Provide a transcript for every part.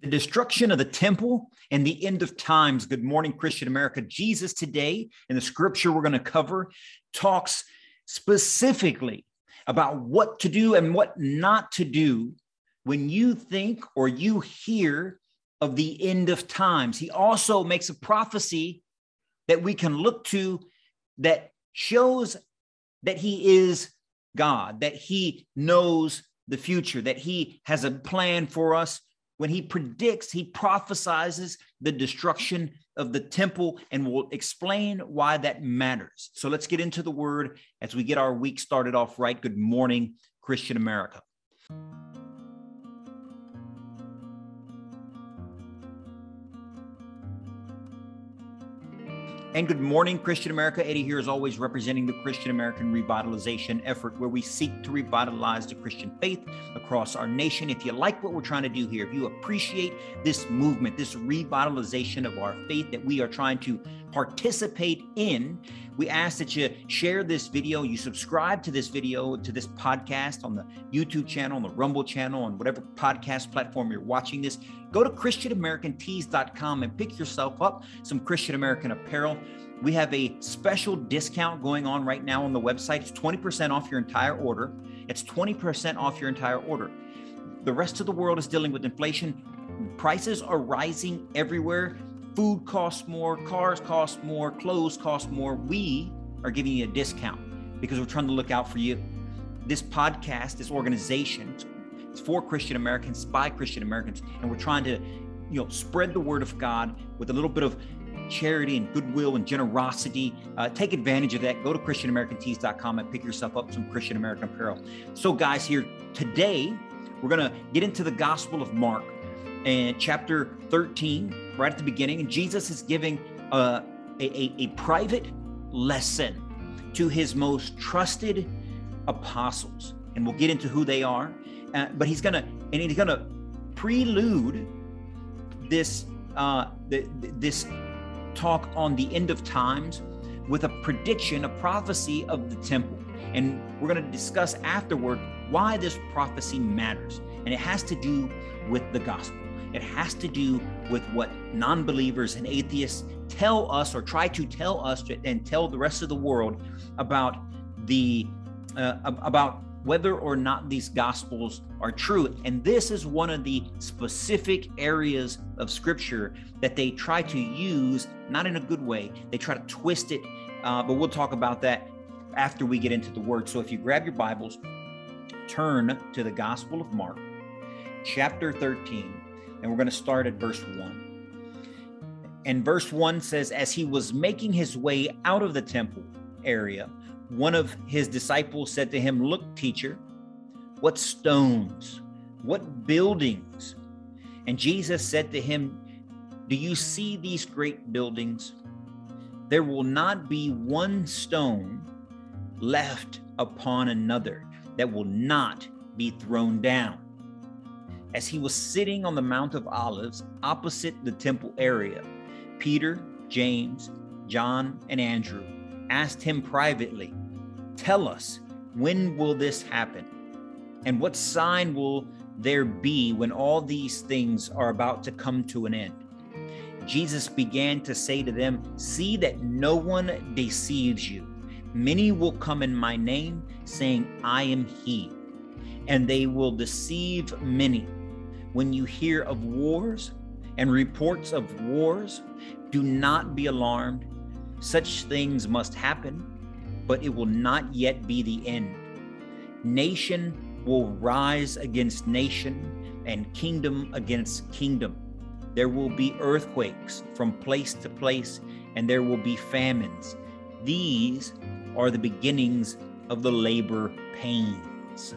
the destruction of the temple and the end of times. Good morning, Christian America. Jesus today, in the scripture we're going to cover, talks specifically about what to do and what not to do when you think or you hear of the end of times. He also makes a prophecy that we can look to that shows that he is God, that he knows the future, that he has a plan for us when he predicts, he prophesizes the destruction of the temple and will explain why that matters. So let's get into the word as we get our week started off right. Good morning, Christian America. And good morning, Christian America. Eddie here is always representing the Christian American revitalization effort, where we seek to revitalize the Christian faith across our nation. If you like what we're trying to do here, if you appreciate this movement, this revitalization of our faith that we are trying to participate in, we ask that you share this video, you subscribe to this video, to this podcast on the YouTube channel, on the Rumble channel, on whatever podcast platform you're watching this. Go to ChristianAmericanTees.com and pick yourself up some Christian American apparel. We have a special discount going on right now on the website. It's 20% off your entire order. It's 20% off your entire order. The rest of the world is dealing with inflation. Prices are rising everywhere food costs more, cars cost more, clothes cost more. We are giving you a discount because we're trying to look out for you. This podcast, this organization, it's for Christian Americans, by Christian Americans, and we're trying to, you know, spread the word of God with a little bit of charity and goodwill and generosity. Uh, take advantage of that. Go to ChristianAmericanTees.com and pick yourself up some Christian American apparel. So, guys, here today, we're going to get into the Gospel of Mark and chapter 13, right at the beginning. Jesus is giving a, a, a private lesson to his most trusted apostles. And we'll get into who they are. Uh, but he's going to, and he's going to prelude this, uh, the, this talk on the end of times with a prediction, a prophecy of the temple. And we're going to discuss afterward why this prophecy matters. And it has to do with the gospel. It has to do with what non believers and atheists tell us or try to tell us and tell the rest of the world about the uh, about whether or not these gospels are true. And this is one of the specific areas of scripture that they try to use not in a good way. They try to twist it uh, but we'll talk about that after we get into the word. So if you grab your bibles turn to the gospel of mark chapter 13 and we're going to start at verse 1. And verse 1 says, As he was making his way out of the temple area, one of his disciples said to him, Look, teacher, what stones, what buildings? And Jesus said to him, Do you see these great buildings? There will not be one stone left upon another that will not be thrown down as he was sitting on the Mount of Olives opposite the temple area, Peter, James, John, and Andrew asked him privately, Tell us, when will this happen? And what sign will there be when all these things are about to come to an end? Jesus began to say to them, See that no one deceives you. Many will come in my name, saying, I am he, and they will deceive many. When you hear of wars and reports of wars, do not be alarmed. Such things must happen, but it will not yet be the end. Nation will rise against nation and kingdom against kingdom. There will be earthquakes from place to place, and there will be famines. These are the beginnings of the labor pains.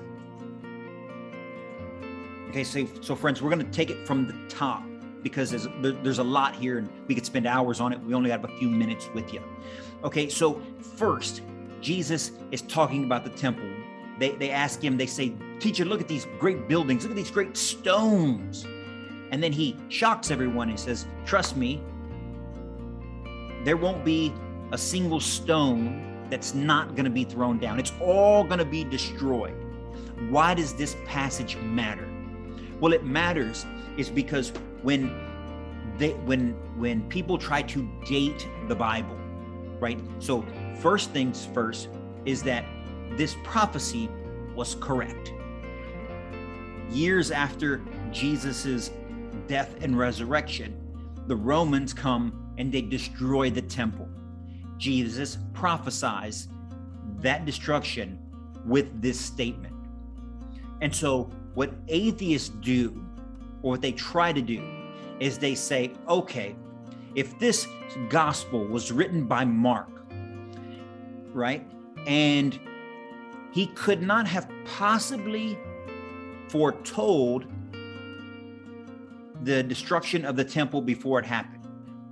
Okay, so, so friends, we're going to take it from the top because there's, there's a lot here and we could spend hours on it. We only have a few minutes with you. Okay, so first, Jesus is talking about the temple. They, they ask him, they say, Teacher, look at these great buildings, look at these great stones. And then he shocks everyone. He says, Trust me, there won't be a single stone that's not going to be thrown down. It's all going to be destroyed. Why does this passage matter? Well, it matters is because when they when when people try to date the Bible, right? So first things first is that this prophecy was correct. Years after Jesus's death and resurrection, the Romans come and they destroy the temple. Jesus prophesies that destruction with this statement. And so, what atheists do, or what they try to do, is they say, okay, if this gospel was written by Mark, right, and he could not have possibly foretold the destruction of the temple before it happened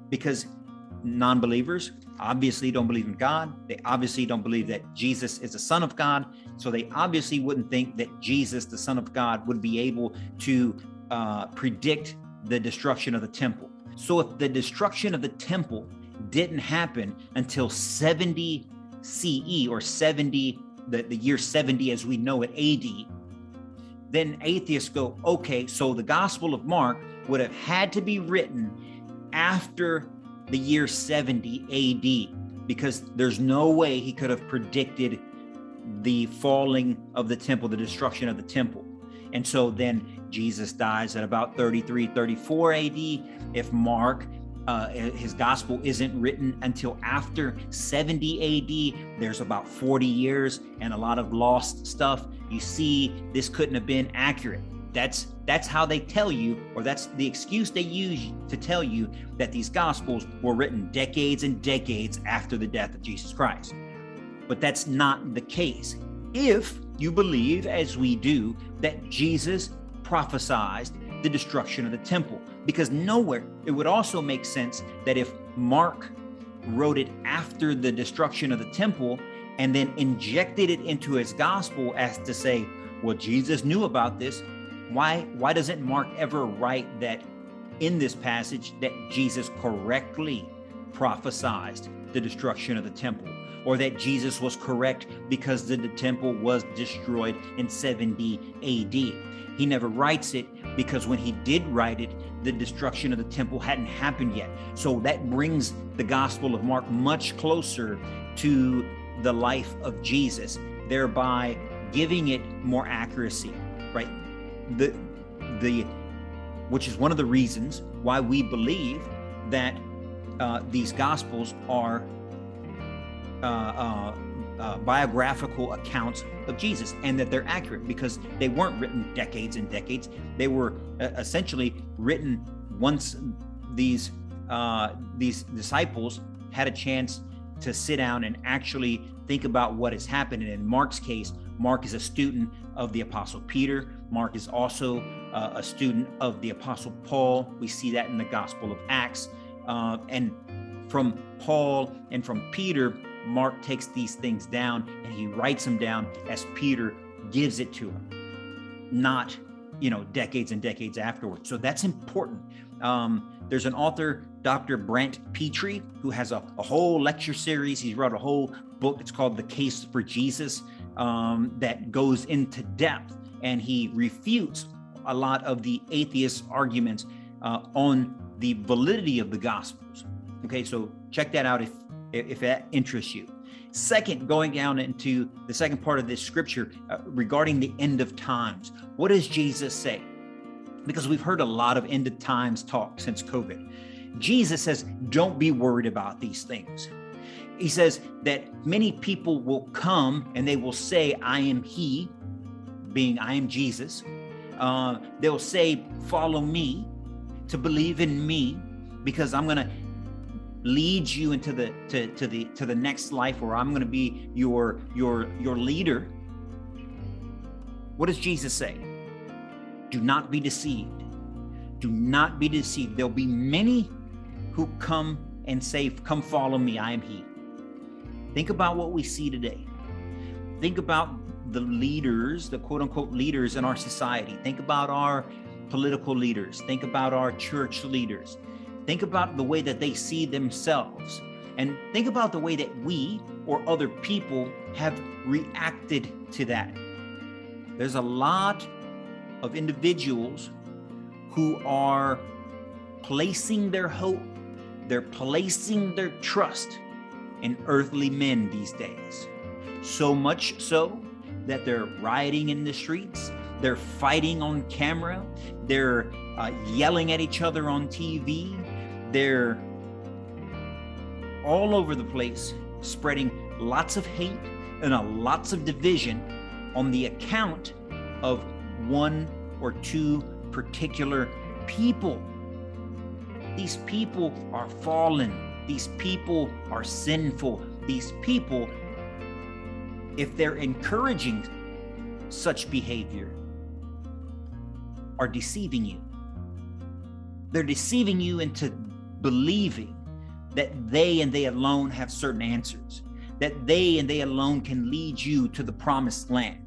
because non believers obviously don't believe in God. They obviously don't believe that Jesus is the Son of God. So they obviously wouldn't think that Jesus, the Son of God, would be able to uh, predict the destruction of the temple. So if the destruction of the temple didn't happen until 70 CE or 70, the, the year 70 as we know it, AD, then atheists go, okay, so the Gospel of Mark would have had to be written after the year 70 AD because there's no way he could have predicted the falling of the temple, the destruction of the temple. And so then Jesus dies at about 33, 34 AD. If Mark, uh, his gospel isn't written until after 70 AD, there's about 40 years and a lot of lost stuff. You see, this couldn't have been accurate. That's that's how they tell you, or that's the excuse they use to tell you that these gospels were written decades and decades after the death of Jesus Christ. But that's not the case. If you believe, as we do, that Jesus prophesied the destruction of the temple, because nowhere it would also make sense that if Mark wrote it after the destruction of the temple and then injected it into his gospel as to say, well, Jesus knew about this why why doesn't Mark ever write that in this passage that Jesus correctly prophesied the destruction of the temple or that Jesus was correct because the, the temple was destroyed in 70 AD. He never writes it because when he did write it, the destruction of the temple hadn't happened yet. So that brings the Gospel of Mark much closer to the life of Jesus, thereby giving it more accuracy, right? The the which is one of the reasons why we believe that uh, these gospels are uh, uh, uh, biographical accounts of Jesus and that they're accurate because they weren't written decades and decades. They were uh, essentially written once these uh, these disciples had a chance to sit down and actually think about what has happened. And in Mark's case, Mark is a student of the Apostle Peter. Mark is also uh, a student of the Apostle Paul. We see that in the Gospel of Acts. Uh, and from Paul and from Peter, Mark takes these things down and he writes them down as Peter gives it to him, not you know decades and decades afterwards. So that's important. Um, there's an author, Dr. Brant Pitre, who has a, a, whole lecture series. He's wrote a whole book. It's called The Case for Jesus um, that goes into depth and he refutes a lot of the atheist arguments uh, on the validity of the gospels. Okay so check that out if if that interests you. Second going down into the second part of this scripture uh, regarding the end of times. What does jesus say? Because we've heard a lot of end of times talk since covid. Jesus says don't be worried about these things. He says that many people will come and they will say, I am He, being I am Jesus. Uh, they'll say, Follow me, to believe in me, because I'm going to lead you into the to, to the to the next life where I'm going to be your your your leader. What does Jesus say? Do not be deceived. Do not be deceived. There'll be many who come and say, Come follow me, I am He. Think about what we see today. Think about the leaders, the quote unquote leaders in our society. Think about our political leaders. Think about our church leaders. Think about the way that they see themselves. And think about the way that we or other people have reacted to that. There's a lot of individuals who are placing their hope, they're placing their trust in earthly men these days. So much so that they're rioting in the streets, they're fighting on camera, they're uh, yelling at each other on TV, they're all over the place spreading lots of hate and a lots of division on the account of one or two particular people. These people are fallen. These people are sinful. These people, if they're encouraging such behavior, are deceiving you. They're deceiving you into believing that they and they alone have certain answers, that they and they alone can lead you to the promised land.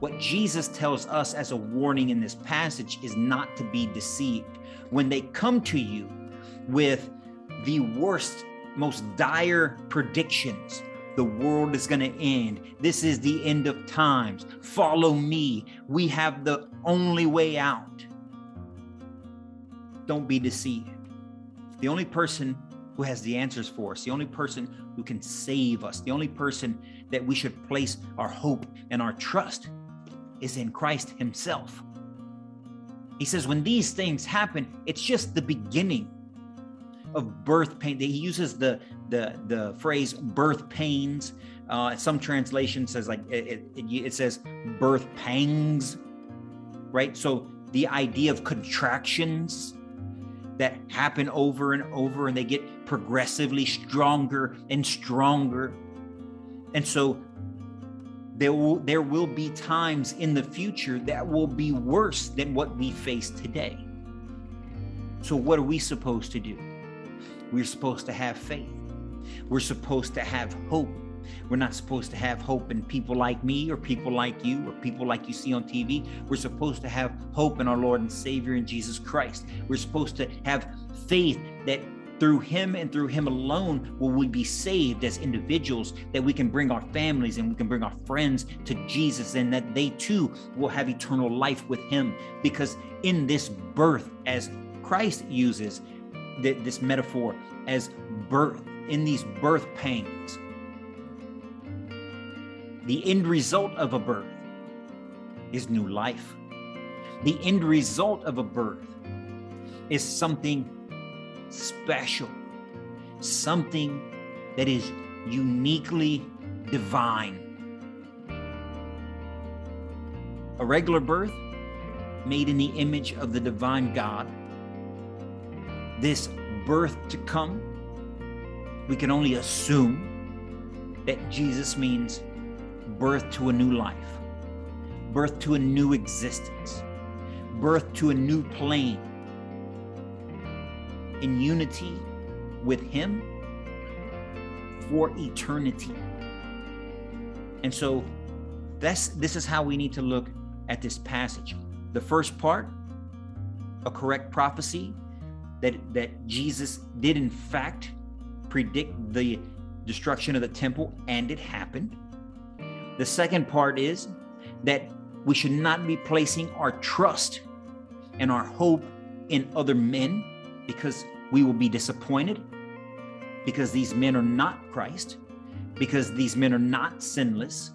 What Jesus tells us as a warning in this passage is not to be deceived. When they come to you with the worst, most dire predictions, the world is going to end. This is the end of times. Follow me. We have the only way out. Don't be deceived. The only person who has the answers for us, the only person who can save us, the only person that we should place our hope and our trust is in Christ Himself. He says, when these things happen, it's just the beginning of birth pain. He uses the the the phrase birth pains. Uh, some translation says like it, it, it says birth pangs, right? So the idea of contractions that happen over and over and they get progressively stronger and stronger. And so there will there will be times in the future that will be worse than what we face today. So what are we supposed to do? We're supposed to have faith. We're supposed to have hope. We're not supposed to have hope in people like me or people like you or people like you see on TV. We're supposed to have hope in our Lord and Savior in Jesus Christ. We're supposed to have faith that through him and through him alone will we be saved as individuals that we can bring our families and we can bring our friends to jesus and that they too will have eternal life with him because in this birth as christ uses this metaphor as birth in these birth pangs the end result of a birth is new life the end result of a birth is something special, something that is uniquely divine. A regular birth made in the image of the divine God. This birth to come, we can only assume that Jesus means birth to a new life, birth to a new existence, birth to a new plane, in unity with Him for eternity. And so that's this is how we need to look at this passage. The first part, a correct prophecy that that Jesus did in fact predict the destruction of the temple and it happened. The second part is that we should not be placing our trust and our hope in other men because we will be disappointed because these men are not Christ, because these men are not sinless,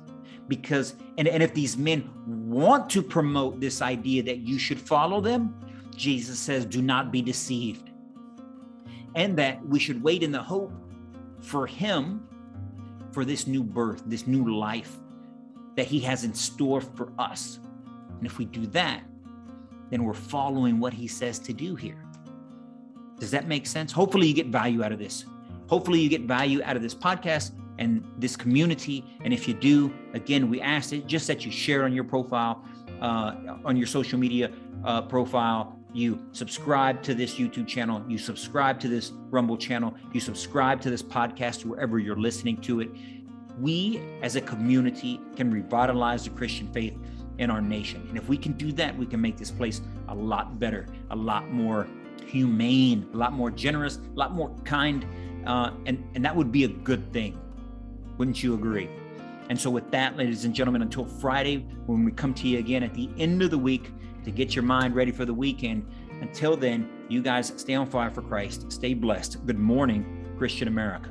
because, and, and if these men want to promote this idea that you should follow them, Jesus says, do not be deceived. And that we should wait in the hope for Him for this new birth, this new life that He has in store for us. And if we do that, then we're following what He says to do here. Does that make sense? Hopefully, you get value out of this. Hopefully, you get value out of this podcast and this community. And if you do, again, we ask it just that you share on your profile, uh, on your social media uh, profile. You subscribe to this YouTube channel. You subscribe to this Rumble channel. You subscribe to this podcast wherever you're listening to it. We as a community can revitalize the Christian faith in our nation. And if we can do that, we can make this place a lot better, a lot more humane, a lot more generous, a lot more kind, uh, and and that would be a good thing, wouldn't you agree? And so, with that, ladies and gentlemen, until Friday, when we come to you again at the end of the week to get your mind ready for the weekend, Until then, you guys stay on fire for Christ. Stay blessed. Good morning, Christian America.